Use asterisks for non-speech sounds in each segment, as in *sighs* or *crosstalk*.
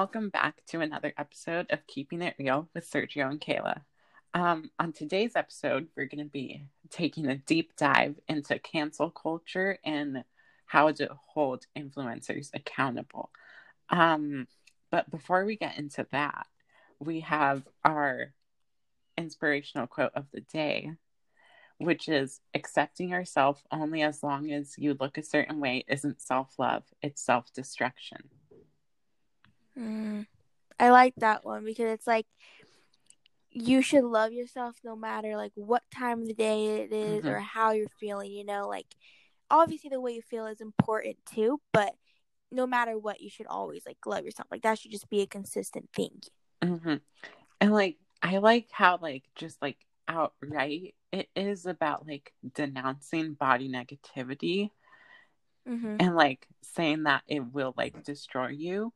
welcome back to another episode of Keeping It Real with Sergio and Kayla. Um, on today's episode, we're going to be taking a deep dive into cancel culture and how to hold influencers accountable. Um, but before we get into that, we have our inspirational quote of the day, which is accepting yourself only as long as you look a certain way isn't self love, it's self destruction. Mm, I like that one because it's like you should love yourself no matter like what time of the day it is Mhm. or how you're feeling, you know, like obviously the way you feel is important too, but no matter what, you should always like love yourself. Like that should just be a consistent thing. hmm And like, I like how, like, just like outright, it is about like denouncing body negativity Mm-hmm. and like saying that it will like destroy you.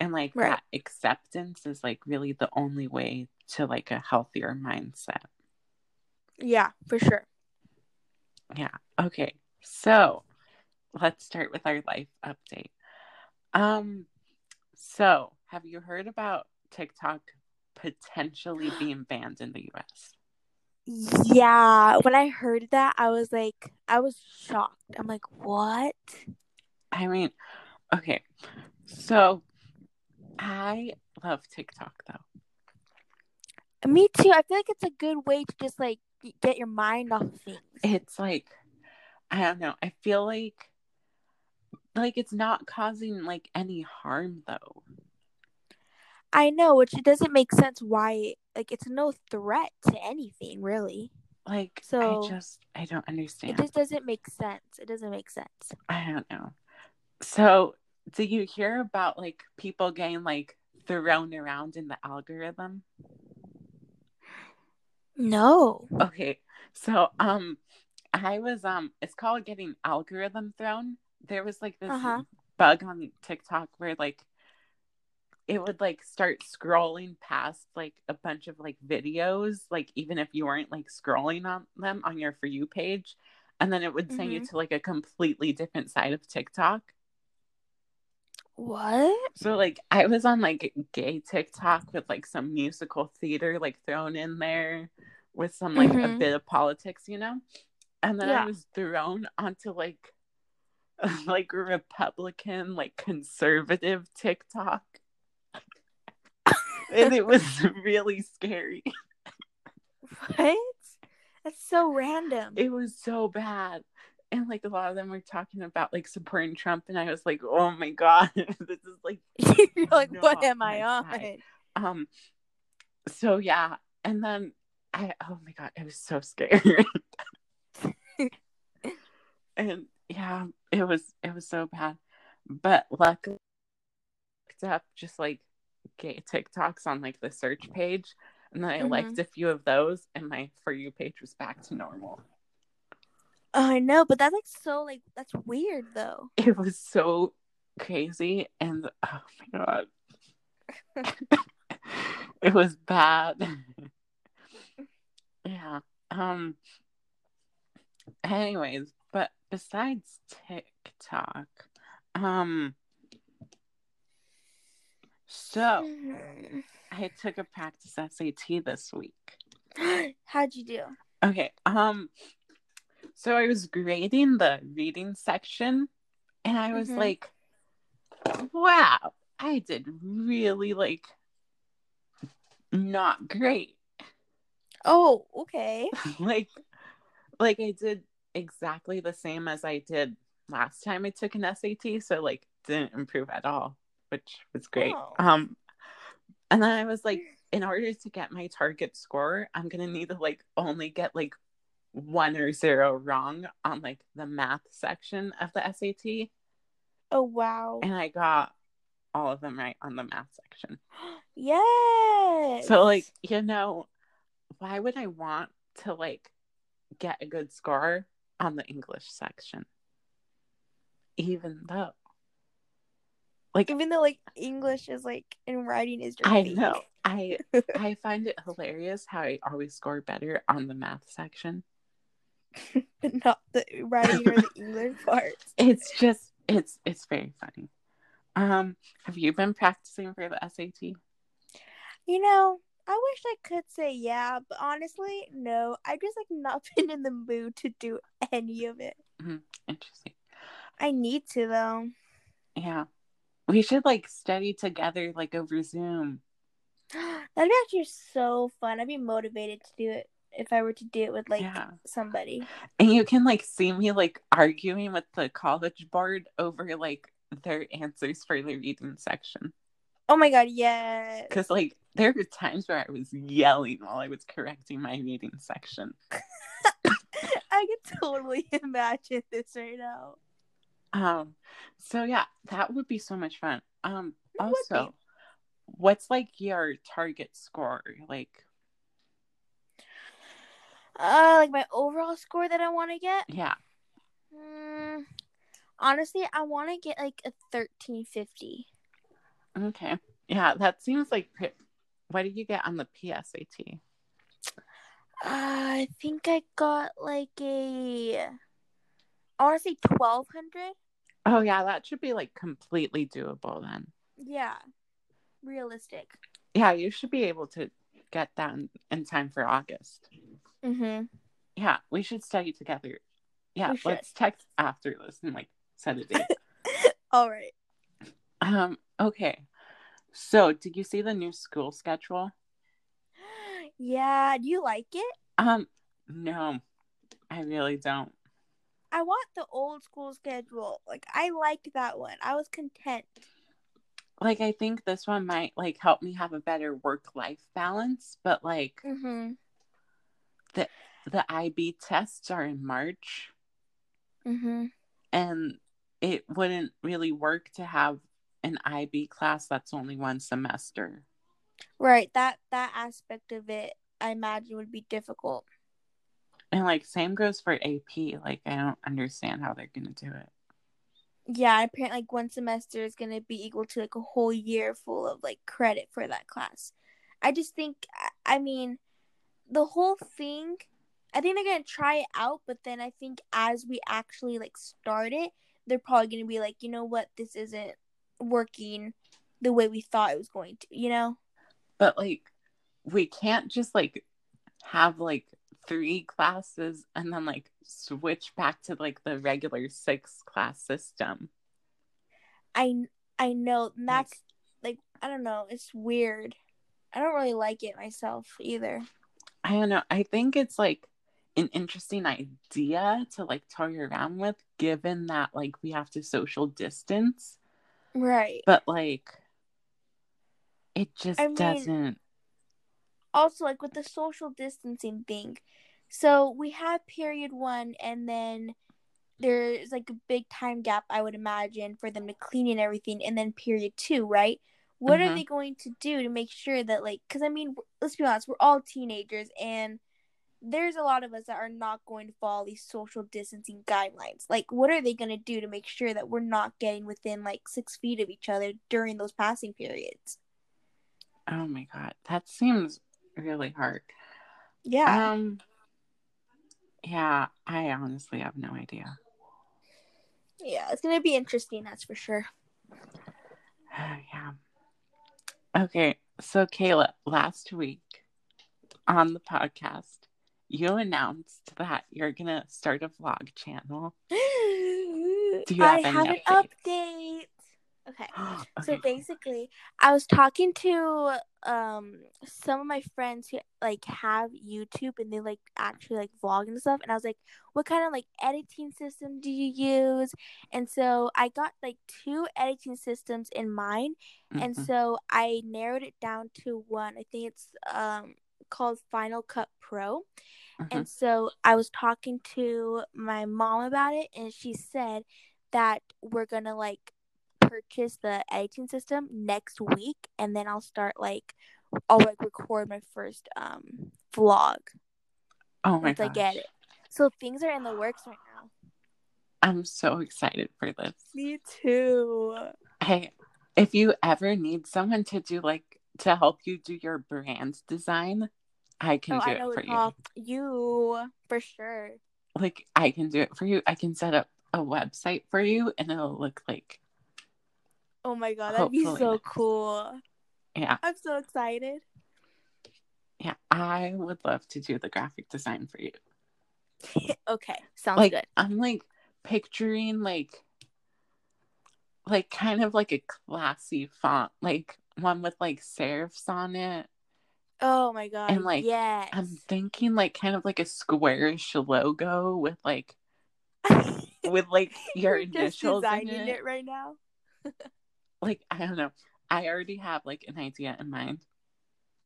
And like Right. that acceptance is like really the only way to like a healthier mindset. Yeah, for sure. Yeah. Okay. So let's start with our life update. Um, so have you heard about TikTok potentially *gasps* being banned in the US? Yeah, when I heard that, I was like, I was shocked. I'm like, what? I mean, okay. So I love TikTok though. Me too. I feel like it's a good way to just like get your mind off of things. It's like I don't know. I feel like like it's not causing like any harm though. I know, which it doesn't make sense why like it's no threat to anything really. Like So- I just I don't understand. It just doesn't make sense. It doesn't make sense. I don't know. So, do you hear about like people getting like thrown around in the algorithm? No. Okay. So, um I was um it's called getting algorithm thrown. There was like this Uh-huh. bug on TikTok where like it would like start scrolling past like a bunch of like videos, like even if you weren't like scrolling on them on your for you page, and then it would send you Mhm. to like a completely different side of TikTok. What? So like I was on like gay TikTok with like some musical theater like thrown in there with some like a Mhm. bit of politics, you know? And then I was thrown onto like *laughs* like Republican, like conservative TikTok. *laughs* and it was really scary. What? That's so random. It was so bad. And like a lot of them were talking about like supporting Trump and I was like, "Oh my god, *laughs* this is like *laughs* You're like, what am I on? side. um so yeah and then i oh my god i was so scared *laughs* and yeah it was it was so bad but luckily I looked up just like gay tiktoks on like the search page and then i Mhm. liked a few of those and my for you page was back to normal Oh, I know, but that's like so like that's weird though. *laughs* it was so crazy and oh my god *laughs* it was bad *laughs* yeah um anyways but besides tiktok um so i took a practice sat this week *gasps* How'd you do? okay um so i was grading the reading section and i was Mhm. like wow i did really like not great Oh, okay. *laughs* like like i did exactly the same as i did last time i took an sat so like didn't improve at all which was great Oh. um and then i was like in order to get my target score i'm gonna need to like only get like one or zero wrong on like the math section of the sat Oh wow. and i got all of them right on the math section Yes. *gasps* So like, you know, why would I want to like get a good score on the English section? Even though like even though like English is like and writing is your I know I *laughs* I find it hilarious how I always score better on the math section. But *laughs* not the writing or the English *laughs* part. It's just it's it's very funny. Um, have you been practicing for the SAT? You know, I wish I could say yeah, but honestly, no. I just like not *laughs* been in the mood to do any of it. Mm-hmm. Interesting. I need to though. Yeah. We should like study together like over Zoom. *gasps* That'd be actually so fun. I'd be motivated to do it if I were to do it with like Yeah. somebody. And you can like see me like arguing with the college board over like their answers for the reading section. Oh my god, yes. Because like there were times where I was yelling while I was correcting my reading section. *laughs* I can totally *laughs* imagine this right now. Um, so yeah, that would be so much fun. Um, It also, what's like your target score? Like, Uh, like my overall score that I want to get. yeah, Mm, honestly, I want to get like a thirteen fifty. okay, yeah, that seems like. What did you get on the PSAT? I think I got like a. I want to say twelve hundred. Oh yeah, that should be like completely doable then. Yeah, realistic. Yeah, you should be able to get that in, in time for August. Mm-hmm. Yeah, we should study together. Yeah, We let's text after this and like set a date. *laughs* All right. um, okay. So, did you see the new school schedule? Yeah. Do you like it? Um, no, I really don't. I want the old school schedule. Like I liked that one. I was content. Like, I think this one might like help me have a better work life balance, but like Mm-hmm. The the IB tests are in March Mm-hmm. and it wouldn't really work to have an IB class that's only one semester. Right. That that aspect of it, I imagine, would be difficult. And like same goes for AP. Like I don't understand how they're gonna do it. Yeah, apparently, like one semester is gonna be equal to like a whole year full of like credit for that class. I just think, I- I mean, the whole thing. I think they're gonna try it out, but then I think as we actually like start it, they're probably gonna be like, you know what, this isn't working the way we thought it was going to. You know? But like we can't just like have like three classes and then like switch back to like the regular six class system. I I know that's like I don't know, it's weird. I don't really like it myself either. I don't know. I think it's like an interesting idea to like toy around with given that like we have to social distance, Right. but like it just I doesn't Also like with the social distancing thing. So we have period 1 and then there's like a big time gap I would imagine for them to clean and everything and then period 2, right? What are Mhm. they going to do to make sure that like cuz I mean, let's be honest, we're all teenagers and there's a lot of us that are not going to follow these social distancing guidelines. Like, what are they going to do to make sure that we're not getting within like six feet of each other during those passing periods? Oh my god, that seems really hard. Yeah. Um yeah, I honestly have no idea. yeah, it's going to be interesting, that's for sure. *sighs* yeah. Okay, so Kayla, last week on the podcast, you announced that you're gonna start a vlog channel. *gasps* Do you I have any have an update? Okay. *gasps* okay. So basically, I was talking to um some of my friends who like have YouTube and they like actually like vlog and stuff and I was like, "What kind of like editing system do you use?" And so I got like two editing systems in mind and Mhm. so I narrowed it down to one. I think it's um called Final Cut Pro. Mhm. And so I was talking to my mom about it, and she said that we're gonna like purchase the editing system next week, and then I'll start like I'll like record my first um vlog oh my once I get it. So things are in the works right now. I'm so excited for this. Me too. Hey, if you ever need someone to do like to help you do your brand design, I can Oh, do I it for you. you for sure. Like I can do it for you. I can set up a website for you and it'll look like Oh my god, that'd be so next. cool. Yeah. I'm so excited. Yeah. I would love to do the graphic design for you. *laughs* okay, sounds like good. I'm like picturing like like kind of like a classy font, like one with like serifs on it. Oh my god. and, like, yes. I'm thinking like kind of like a squarish logo with like *laughs* with like *laughs* your You're just initials in designing it. it right now. Like I don't know. I already have like an idea in mind.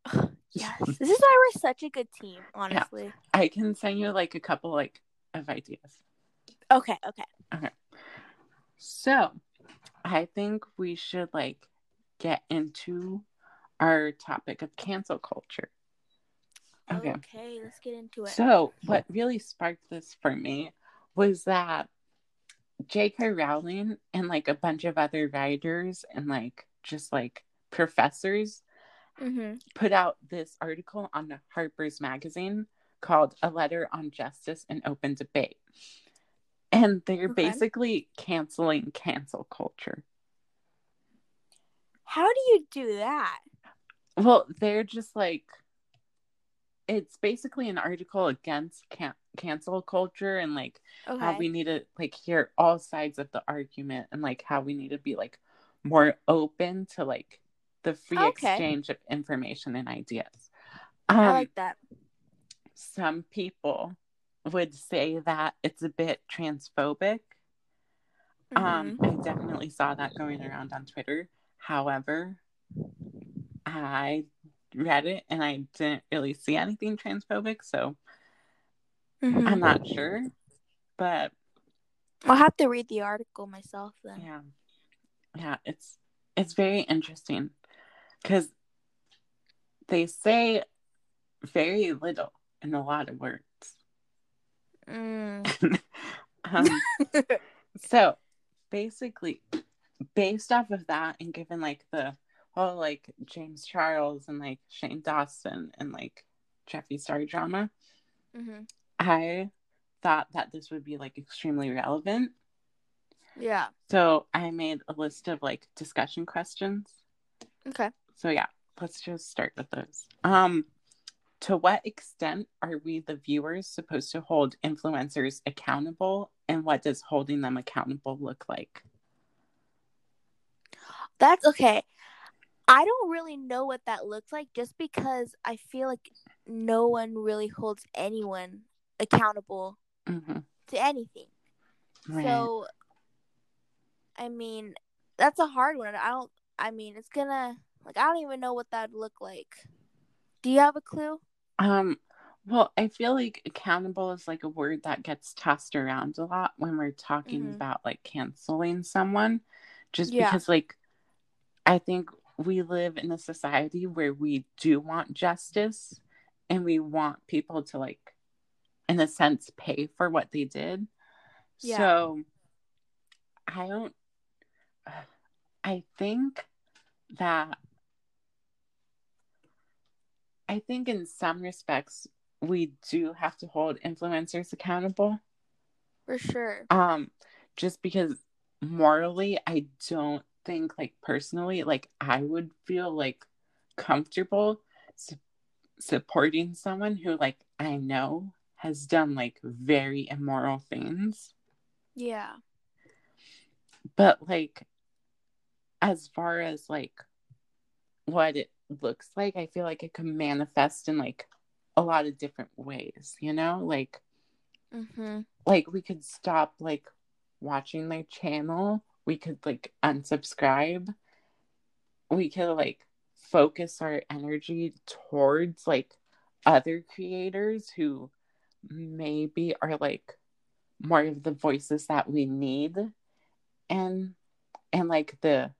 *sighs* Yes. This is why we're such a good team, honestly. I can send you like a couple like of ideas. Okay. Okay, okay. So, I think we should like get into our topic of cancel culture. Okay. Okay, let's get into it. So, what really sparked this for me was that J.K. Rowling and like a bunch of other writers and like just like professors mm-hmm. put out this article on Harper's Magazine called A Letter on Justice and Open Debate. And they're Okay. basically canceling cancel culture. How do you do that? Well, they're just like, it's basically an article against can- cancel culture and like Okay. how we need to like hear all sides of the argument and like how we need to be like more open to like the free Okay. exchange of information and ideas. Um, I like that. some people would say that it's a bit transphobic. Um, Mhm. I definitely saw that going around on Twitter. However, I read it and I didn't really see anything transphobic, so Mhm. I'm not sure. But I'll have to read the article myself then. yeah, yeah, it's it's very interesting because they say very little in a lot of words. Mm. *laughs* um, *laughs* so basically based off of that and given like the whole like james charles and like shane dawson and like jeffree star drama hmm i thought that this would be like extremely relevant Yeah. so i made a list of like discussion questions Okay. so yeah let's just start with those um to what extent are we the viewers supposed to hold influencers accountable and what does holding them accountable look like That's okay. I don't really know what that looks like just because I feel like no one really holds anyone accountable hmm to anything. right So I mean, that's a hard one. I don't I mean, it's gonna like I don't even know what that'd look like. Do you have a clue? Um, well, I feel like accountable is like a word that gets tossed around a lot when we're talking Mhm. about like canceling someone, just Yeah. because like I think we live in a society where we do want justice and we want people to like in a sense pay for what they did. Yeah. So I don't I think that I think in some respects we do have to hold influencers accountable. For sure. Um just because morally I don't think like personally like I would feel like comfortable su- supporting someone who like I know has done like very immoral things. Yeah. but like as far as like what it looks like i feel like it can manifest in like a lot of different ways you know like Mhm. like we could stop like watching their channel we could like unsubscribe we could like focus our energy towards like other creators who maybe are like more of the voices that we need and and like the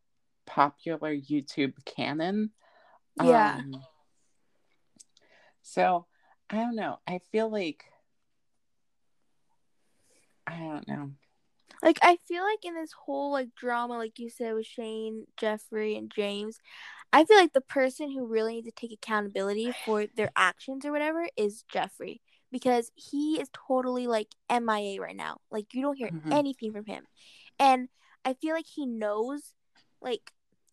popular youtube canon. Yeah. Um, so i don't know. I feel like i don't know Like I feel like in this whole like drama, like you said with Shane, Jeffree, and James, I feel like the person who really needs to take accountability for their actions or whatever is Jeffree because he is totally like MIA right now. Like you don't hear Mhm. anything from him, and I feel like he knows like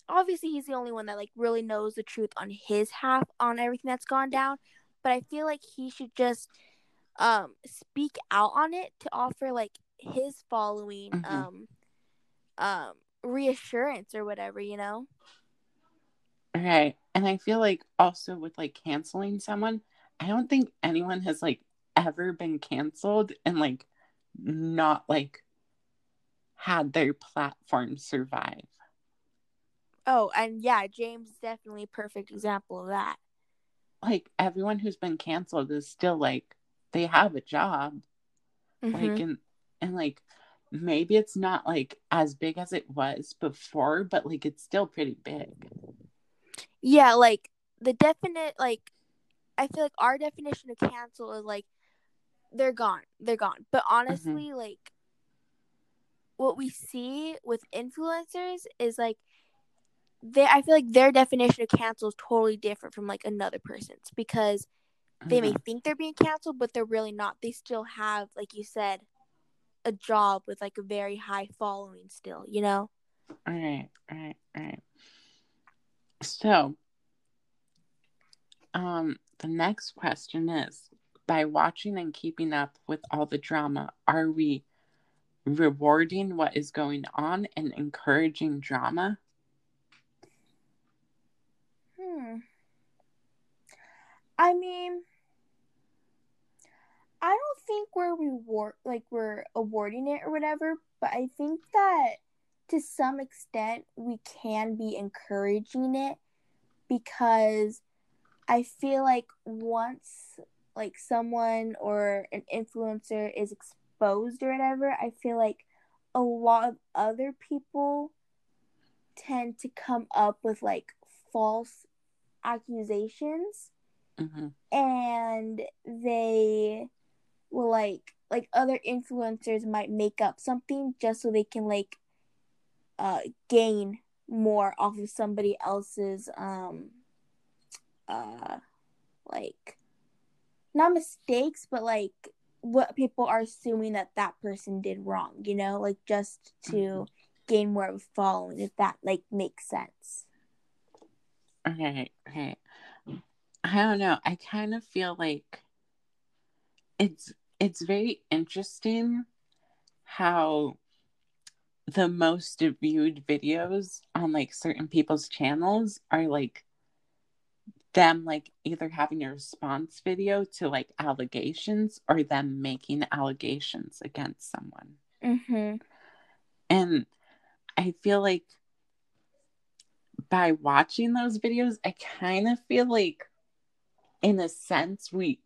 obviously he's the only one that like really knows the truth on his half on everything that's gone down, but I feel like he should just um speak out on it to offer like his following Mhm. um um reassurance or whatever, you know? Right. And I feel like also with like canceling someone, I don't think anyone has like ever been canceled and like not like had their platform survive. Oh, and yeah, James definitely perfect example of that. Like everyone who's been canceled is still like they have a job. Mhm. Like and and like maybe it's not like as big as it was before, but like it's still pretty big. yeah, like the definite like I feel like our definition of cancel is like they're gone. They're gone. But honestly, like what we see with influencers is like they I feel like their definition of cancel is totally different from like another person's because they may Mhm. think they're being canceled, but they're really not. They still have, like you said, a job with like a very high following still, you know? All right, all right, all right. So, um, the next question is by watching and keeping up with all the drama, are we rewarding what is going on and encouraging drama? Hmm. I mean, I don't think we're reward like we're awarding it or whatever, but I think that to some extent we can be encouraging it because I feel like once like someone or an influencer is exposed or whatever, I feel like a lot of other people tend to come up with like false accusations hmm and they will like like other influencers might make up something just so they can like uh gain more off of somebody else's um uh like not mistakes but like what people are assuming that that person did wrong you know like just to Mhm. gain more of a following if that like makes sense Okay, okay. I don't know. I kind of feel like it's it's very interesting how the most viewed videos on like certain people's channels are like them like either having a response video to like allegations or them making allegations against someone. mm-hmm And I feel like by watching those videos, I kind of feel like, in a sense, we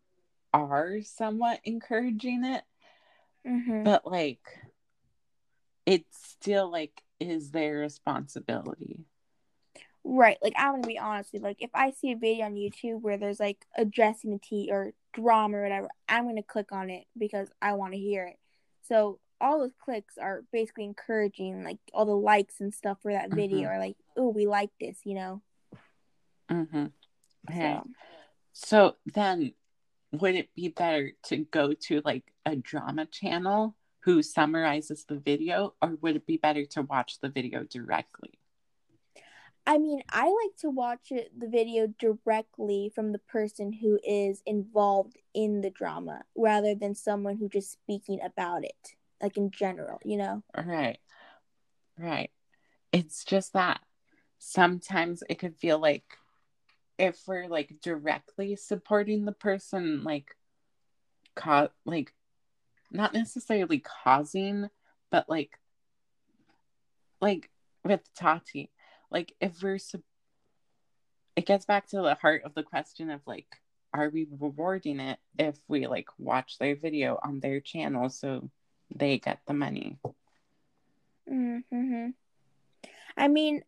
are somewhat encouraging it, mm-hmm but like, it's still like is their responsibility. Right. Like I'm gonna be honest with you. Like if I see a video on YouTube where there's like addressing the tea or drama or whatever, I'm gonna click on it because I want to hear it. So all those clicks are basically encouraging like all the likes and stuff for that video are like, oh, we like this, you know. Mm-hmm. Okay. So So then, would it be better to go to like a drama channel who summarizes the video, or would it be better to watch the video directly? I mean, I like to watch it, the video directly from the person who is involved in the drama rather than someone who just speaking about it, like in general, you know. Right. Right. It's just that sometimes it could feel like if we're like directly supporting the person, like, co- like, not necessarily causing, but like, like with Tati, like if we're, su- it gets back to the heart of the question of like, are we rewarding it if we like watch their video on their channel so they get the money? Mm-hmm. I mean,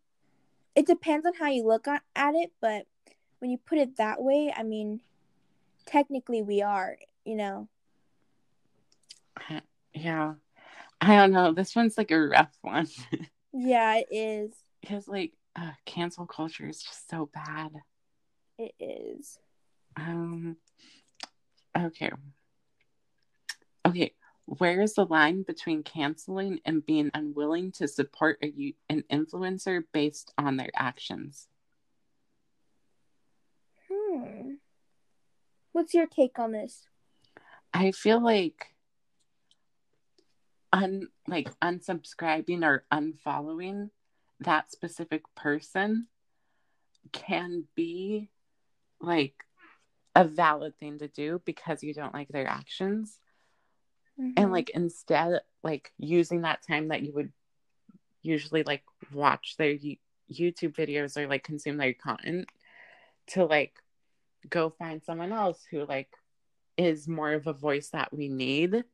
it depends on how you look at at it, but when you put it that way, I mean, technically we are, you know. Yeah. I don't know. This one's like a rough one *laughs* Yeah, it is. because like uh, cancel culture is just so bad. It is. Um. Okay. Okay. where is the line between canceling and being unwilling to support a, an influencer based on their actions? Hmm. What's your take on this? I feel like un like unsubscribing or unfollowing that specific person can be like a valid thing to do because you don't like their actions mm-hmm. and like instead like using that time that you would usually like watch their youtube videos or like consume their content to like go find someone else who like is more of a voice that we need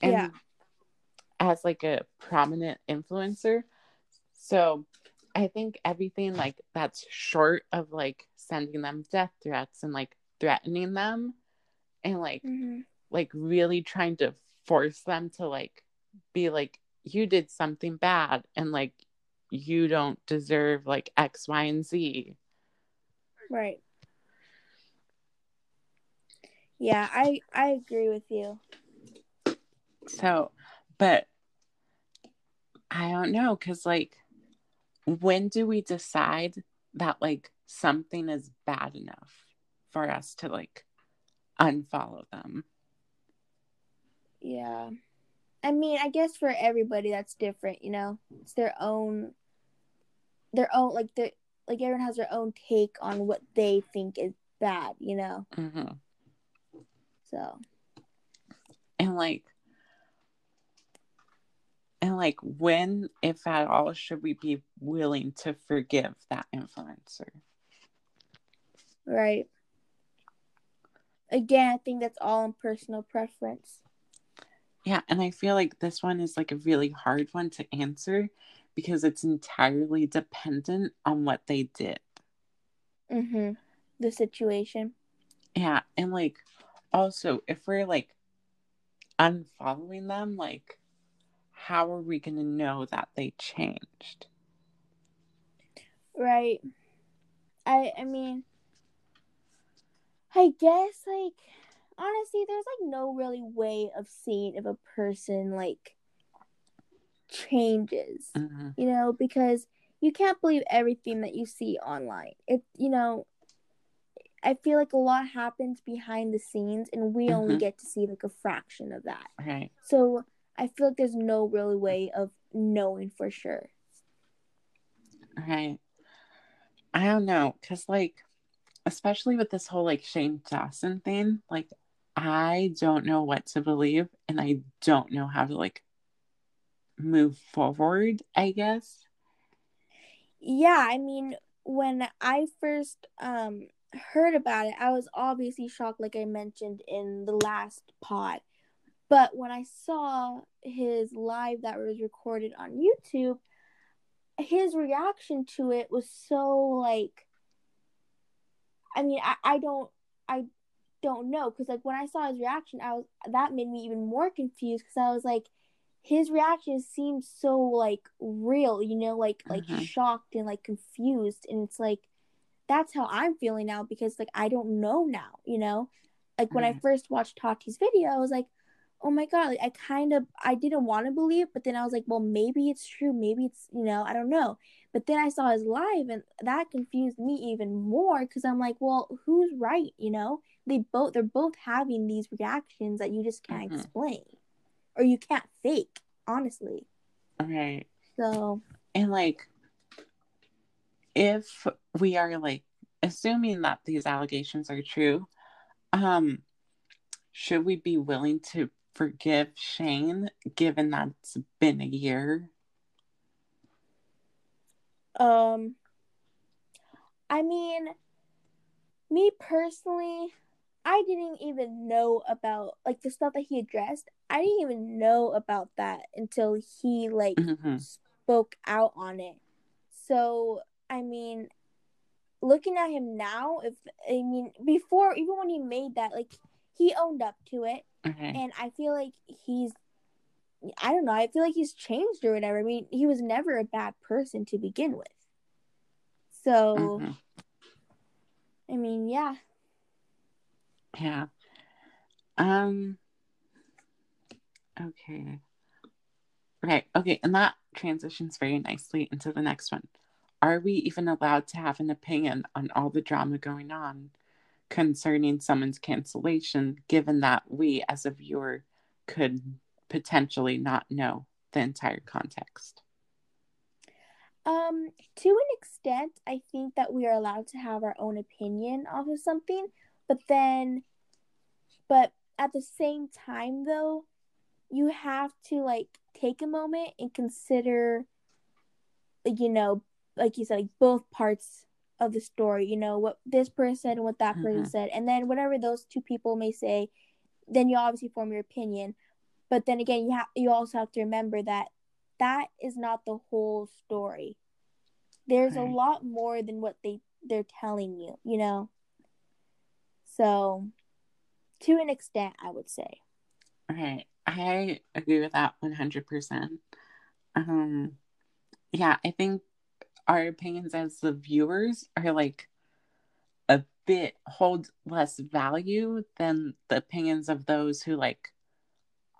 and yeah. as like a prominent influencer so i think everything like that's short of like sending them death threats and like threatening them and like mm-hmm. like really trying to force them to like be like you did something bad and like you don't deserve like x y and z right yeah i i agree with you so but i don't know because like when do we decide that like something is bad enough for us to like unfollow them. Yeah. I mean, I guess for everybody that's different, you know. It's their own their own like the like everyone has their own take on what they think is bad, you know. hmm So and like and like when if at all should we be willing to forgive that influencer? Right. Again, I think that's all in personal preference. Yeah, and I feel like this one is like a really hard one to answer because it's entirely dependent on what they did. Mm Mhm. The situation. Yeah, and like also if we're like unfollowing them, like how are we going to know that they changed? Right. I I mean I guess like honestly there's like no really way of seeing if a person like changes. Mm-hmm. You know, because you can't believe everything that you see online. It you know I feel like a lot happens behind the scenes and we mm-hmm. only get to see like a fraction of that. Right. So I feel like there's no really way of knowing for sure. Right. I don't know, cause like especially with this whole like Shane Dawson thing, like I don't know what to believe and I don't know how to like move forward, I guess. Yeah, I mean, when I first um heard about it, I was obviously shocked like I mentioned in the last pod. But when I saw his live that was recorded on YouTube, his reaction to it was so like I mean, I, I don't I don't know because like when I saw his reaction, I was that made me even more confused because I was like, his reaction seemed so like real, you know, like like mm-hmm. shocked and like confused, and it's like that's how I'm feeling now because like I don't know now, you know, like when mm-hmm. I first watched Tati's video, I was like, oh my god, like I kind of I didn't want to believe, but then I was like, well, maybe it's true, maybe it's you know, I don't know. But then I saw his live, and that confused me even more because I'm like, well, who's right? You know, they both they're both having these reactions that you just can't mm-hmm. explain, or you can't fake, honestly. Right. So. And like, if we are like assuming that these allegations are true, um, should we be willing to forgive Shane given that it's been a year? Um I mean me personally, I didn't even know about like the stuff that he addressed. I didn't even know about that until he like mm-hmm. spoke out on it. So, I mean, looking at him now, if I mean before even when he made that like he owned up to it, mm-hmm. and I feel like he's. I don't know. I feel like he's changed or whatever. I mean, he was never a bad person to begin with. So, mm-hmm. I mean, yeah. Yeah. Um. Okay. Right. Okay. And that transitions very nicely into the next one. Are we even allowed to have an opinion on all the drama going on concerning someone's cancellation, given that we, as a viewer, could potentially not know the entire context? Um, to an extent, I think that we are allowed to have our own opinion off of something, but then, but at the same time, though, you have to like take a moment and consider, you know, like you said, like both parts of the story. You know what this person and what that person mm-hmm. said, and then whatever those two people may say, then you obviously form your opinion. But then again, you have you also have to remember that that is not the whole story. There's right. a lot more than what they they're telling you, you know. So, to an extent, I would say. Okay, I agree with that one hundred percent. Um, yeah, I think our opinions as the viewers are like a bit hold less value than the opinions of those who like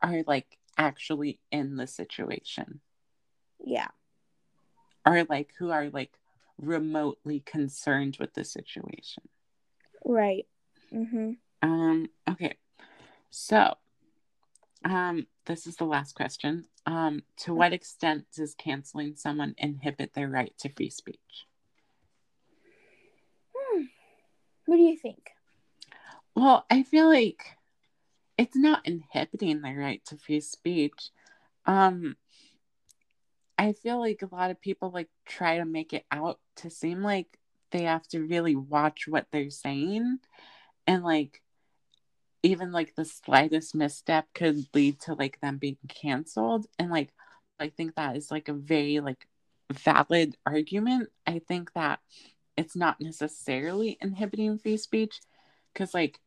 are like actually in the situation. Yeah. Are like who are like remotely concerned with the situation. Right. Mm-hmm. Um, okay. So um, this is the last question. Um, to what extent does canceling someone inhibit their right to free speech? Hmm. What do you think? Well, I feel like it's not inhibiting their right to free speech. Um, I feel like a lot of people like try to make it out to seem like they have to really watch what they're saying and like even like the slightest misstep could lead to like them being canceled. And like i think that is like a very like valid argument. I think that it's not necessarily inhibiting free speech because like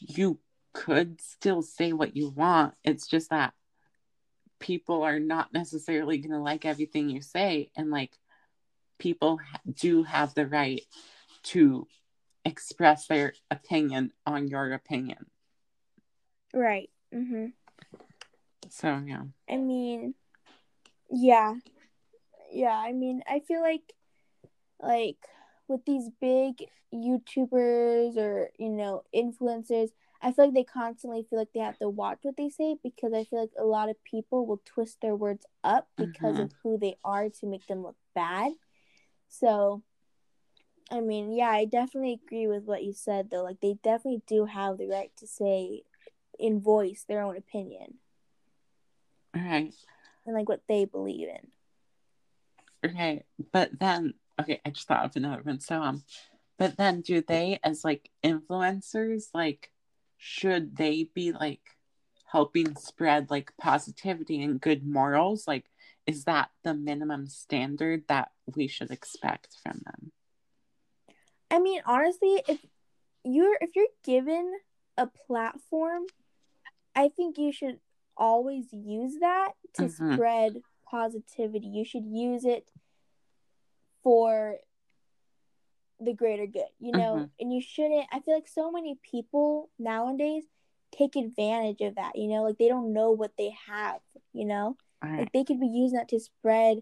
you could still say what you want. It's just that people are not necessarily going to like everything you say. And like people do have the right to express their opinion on your opinion Right. Mhm. So yeah. I mean, yeah, yeah. I mean, I feel like, like with these big YouTubers or you know influencers, I feel like they constantly feel like they have to watch what they say because I feel like a lot of people will twist their words up because mm-hmm. of who they are to make them look bad. So, I mean, yeah, I definitely agree with what you said though. Like they definitely do have the right to say in voice their own opinion. Right. And like what they believe in. Okay. But then okay, I just thought of another one. So um but then do they as like influencers like should they be like helping spread like positivity and good morals? Like is that the minimum standard that we should expect from them? I mean, honestly, if you're if you're given a platform I think you should always use that to mm-hmm. spread positivity. You should use it for the greater good, you know? Mm-hmm. And you shouldn't I feel like so many people nowadays take advantage of that, you know? Like they don't know what they have, you know? Right. Like they could be using that to spread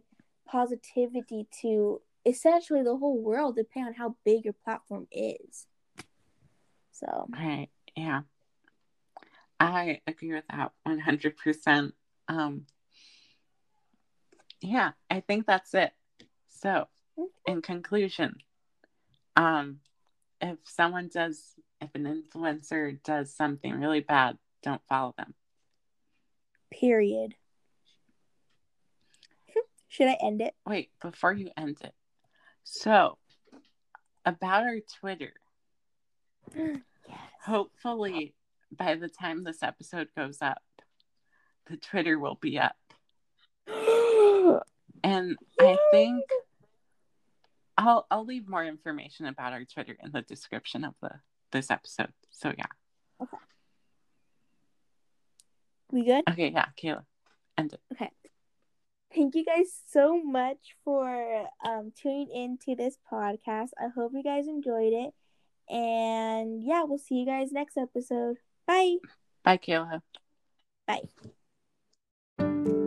positivity to essentially the whole world depending on how big your platform is. So Right. Yeah. I agree with that 100%. Um, yeah, I think that's it. So, in conclusion, um, if someone does, if an influencer does something really bad, don't follow them. Period. *laughs* Should I end it? Wait, before you end it. So, about our Twitter. *gasps* yes. Hopefully, by the time this episode goes up, the Twitter will be up. *gasps* and I think I'll I'll leave more information about our Twitter in the description of the this episode. So yeah. Okay. We good? Okay, yeah, Kayla. End it. Okay. Thank you guys so much for um, tuning in to this podcast. I hope you guys enjoyed it. And yeah, we'll see you guys next episode. Bye. Bye, Kayla. Bye.